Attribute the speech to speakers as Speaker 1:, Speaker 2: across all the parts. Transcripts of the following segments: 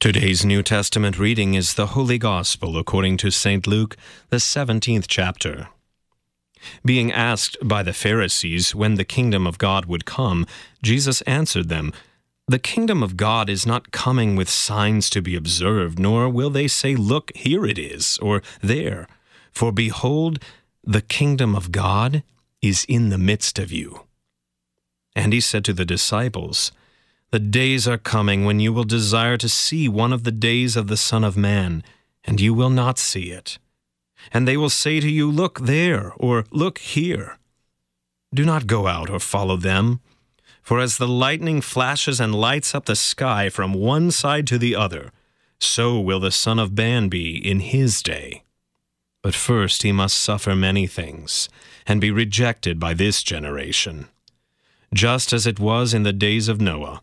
Speaker 1: Today's New Testament reading is the Holy Gospel according to St. Luke, the 17th chapter. Being asked by the Pharisees when the kingdom of God would come, Jesus answered them, The kingdom of God is not coming with signs to be observed, nor will they say, Look, here it is, or there. For behold, the kingdom of God is in the midst of you. And he said to the disciples, the days are coming when you will desire to see one of the days of the Son of Man, and you will not see it. And they will say to you, Look there, or Look here. Do not go out or follow them. For as the lightning flashes and lights up the sky from one side to the other, so will the Son of Man be in his day. But first he must suffer many things, and be rejected by this generation. Just as it was in the days of Noah,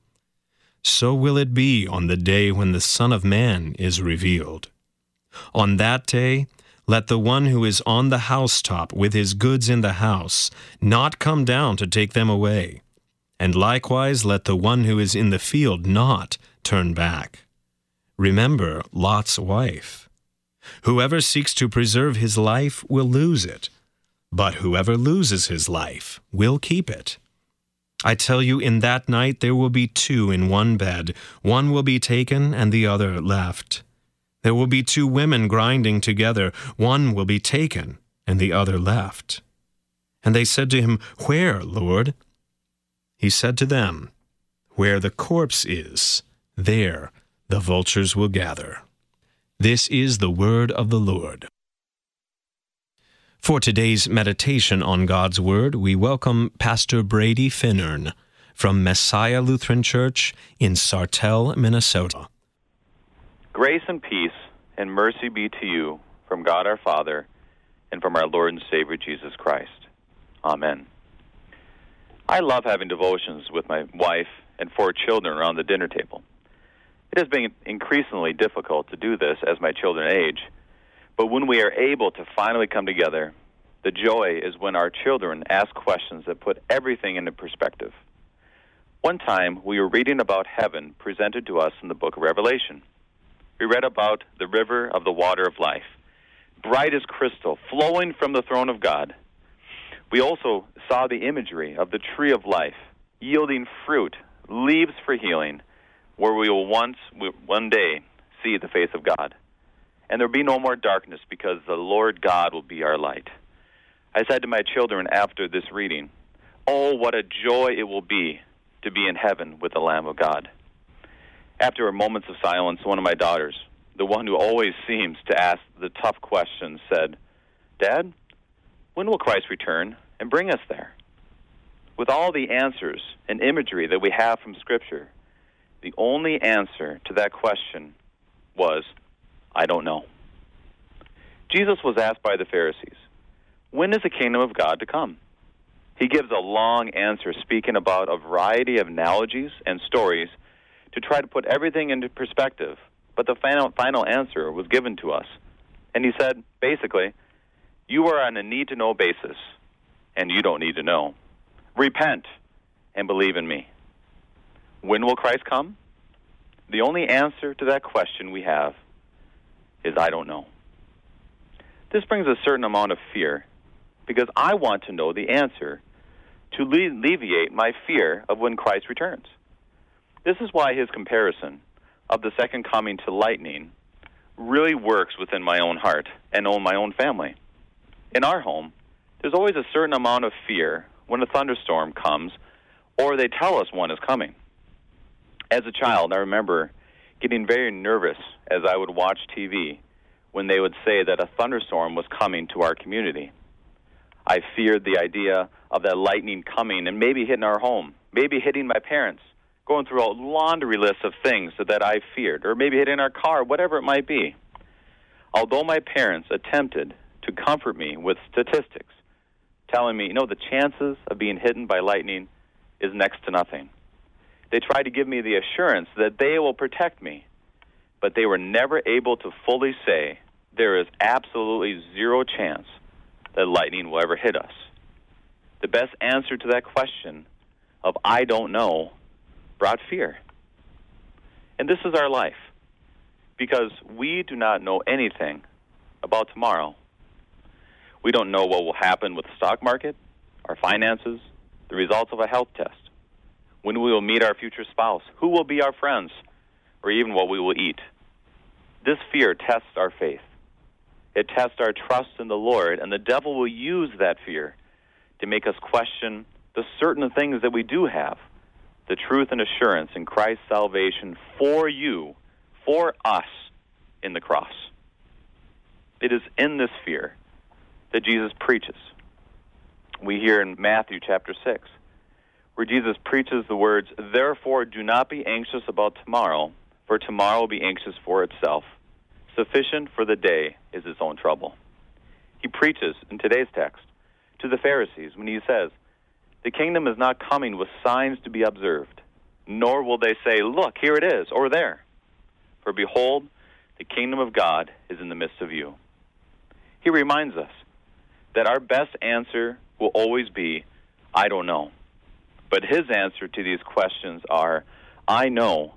Speaker 1: so will it be on the day when the Son of Man is revealed. On that day, let the one who is on the housetop with his goods in the house not come down to take them away. And likewise let the one who is in the field not turn back. Remember Lot's wife. Whoever seeks to preserve his life will lose it, but whoever loses his life will keep it. I tell you, in that night there will be two in one bed. One will be taken, and the other left. There will be two women grinding together. One will be taken, and the other left. And they said to him, Where, Lord? He said to them, Where the corpse is, there the vultures will gather. This is the word of the Lord. For today's meditation on God's Word, we welcome Pastor Brady Finnern from Messiah Lutheran Church in Sartell, Minnesota.
Speaker 2: Grace and peace and mercy be to you from God our Father and from our Lord and Savior Jesus Christ. Amen. I love having devotions with my wife and four children around the dinner table. It has been increasingly difficult to do this as my children age but when we are able to finally come together, the joy is when our children ask questions that put everything into perspective. One time, we were reading about heaven presented to us in the book of Revelation. We read about the river of the water of life, bright as crystal, flowing from the throne of God. We also saw the imagery of the tree of life, yielding fruit, leaves for healing, where we will once, one day, see the face of God and there will be no more darkness because the Lord God will be our light. I said to my children after this reading, Oh, what a joy it will be to be in heaven with the Lamb of God. After a moments of silence, one of my daughters, the one who always seems to ask the tough questions, said, Dad, when will Christ return and bring us there? With all the answers and imagery that we have from Scripture, the only answer to that question was I don't know. Jesus was asked by the Pharisees, When is the kingdom of God to come? He gives a long answer speaking about a variety of analogies and stories to try to put everything into perspective. But the final, final answer was given to us. And he said, basically, you are on a need to know basis, and you don't need to know. Repent and believe in me. When will Christ come? The only answer to that question we have is I don't know. This brings a certain amount of fear because I want to know the answer to alleviate my fear of when Christ returns. This is why his comparison of the second coming to lightning really works within my own heart and on my own family. In our home, there's always a certain amount of fear when a thunderstorm comes or they tell us one is coming. As a child, I remember getting very nervous as I would watch TV when they would say that a thunderstorm was coming to our community. I feared the idea of that lightning coming and maybe hitting our home, maybe hitting my parents, going through a laundry list of things that I feared, or maybe hitting our car, whatever it might be. Although my parents attempted to comfort me with statistics, telling me, you know, the chances of being hit by lightning is next to nothing. They tried to give me the assurance that they will protect me, but they were never able to fully say there is absolutely zero chance that lightning will ever hit us. The best answer to that question of I don't know brought fear. And this is our life because we do not know anything about tomorrow. We don't know what will happen with the stock market, our finances, the results of a health test, when we will meet our future spouse, who will be our friends, or even what we will eat. This fear tests our faith. It tests our trust in the Lord, and the devil will use that fear to make us question the certain things that we do have the truth and assurance in Christ's salvation for you, for us in the cross. It is in this fear that Jesus preaches. We hear in Matthew chapter 6, where Jesus preaches the words, Therefore, do not be anxious about tomorrow, for tomorrow will be anxious for itself. Sufficient for the day is its own trouble. He preaches in today's text to the Pharisees when he says, The kingdom is not coming with signs to be observed, nor will they say, Look, here it is, or there. For behold, the kingdom of God is in the midst of you. He reminds us that our best answer will always be, I don't know. But his answer to these questions are, I know,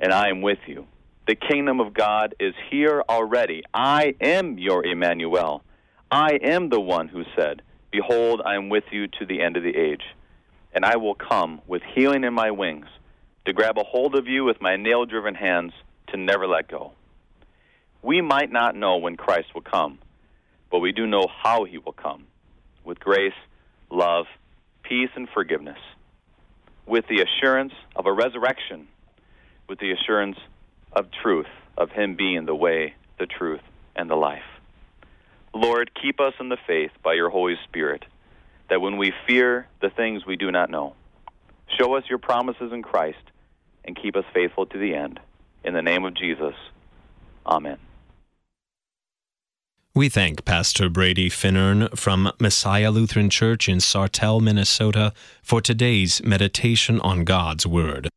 Speaker 2: and I am with you. The kingdom of God is here already. I am your Emmanuel. I am the one who said, Behold, I am with you to the end of the age. And I will come with healing in my wings to grab a hold of you with my nail driven hands to never let go. We might not know when Christ will come, but we do know how he will come with grace, love, peace, and forgiveness, with the assurance of a resurrection, with the assurance of truth, of him being the way, the truth, and the life. Lord, keep us in the faith by your Holy Spirit, that when we fear the things we do not know, show us your promises in Christ and keep us faithful to the end. In the name of Jesus, amen.
Speaker 1: We thank Pastor Brady Finnern from Messiah Lutheran Church in Sartell, Minnesota, for today's meditation on God's Word.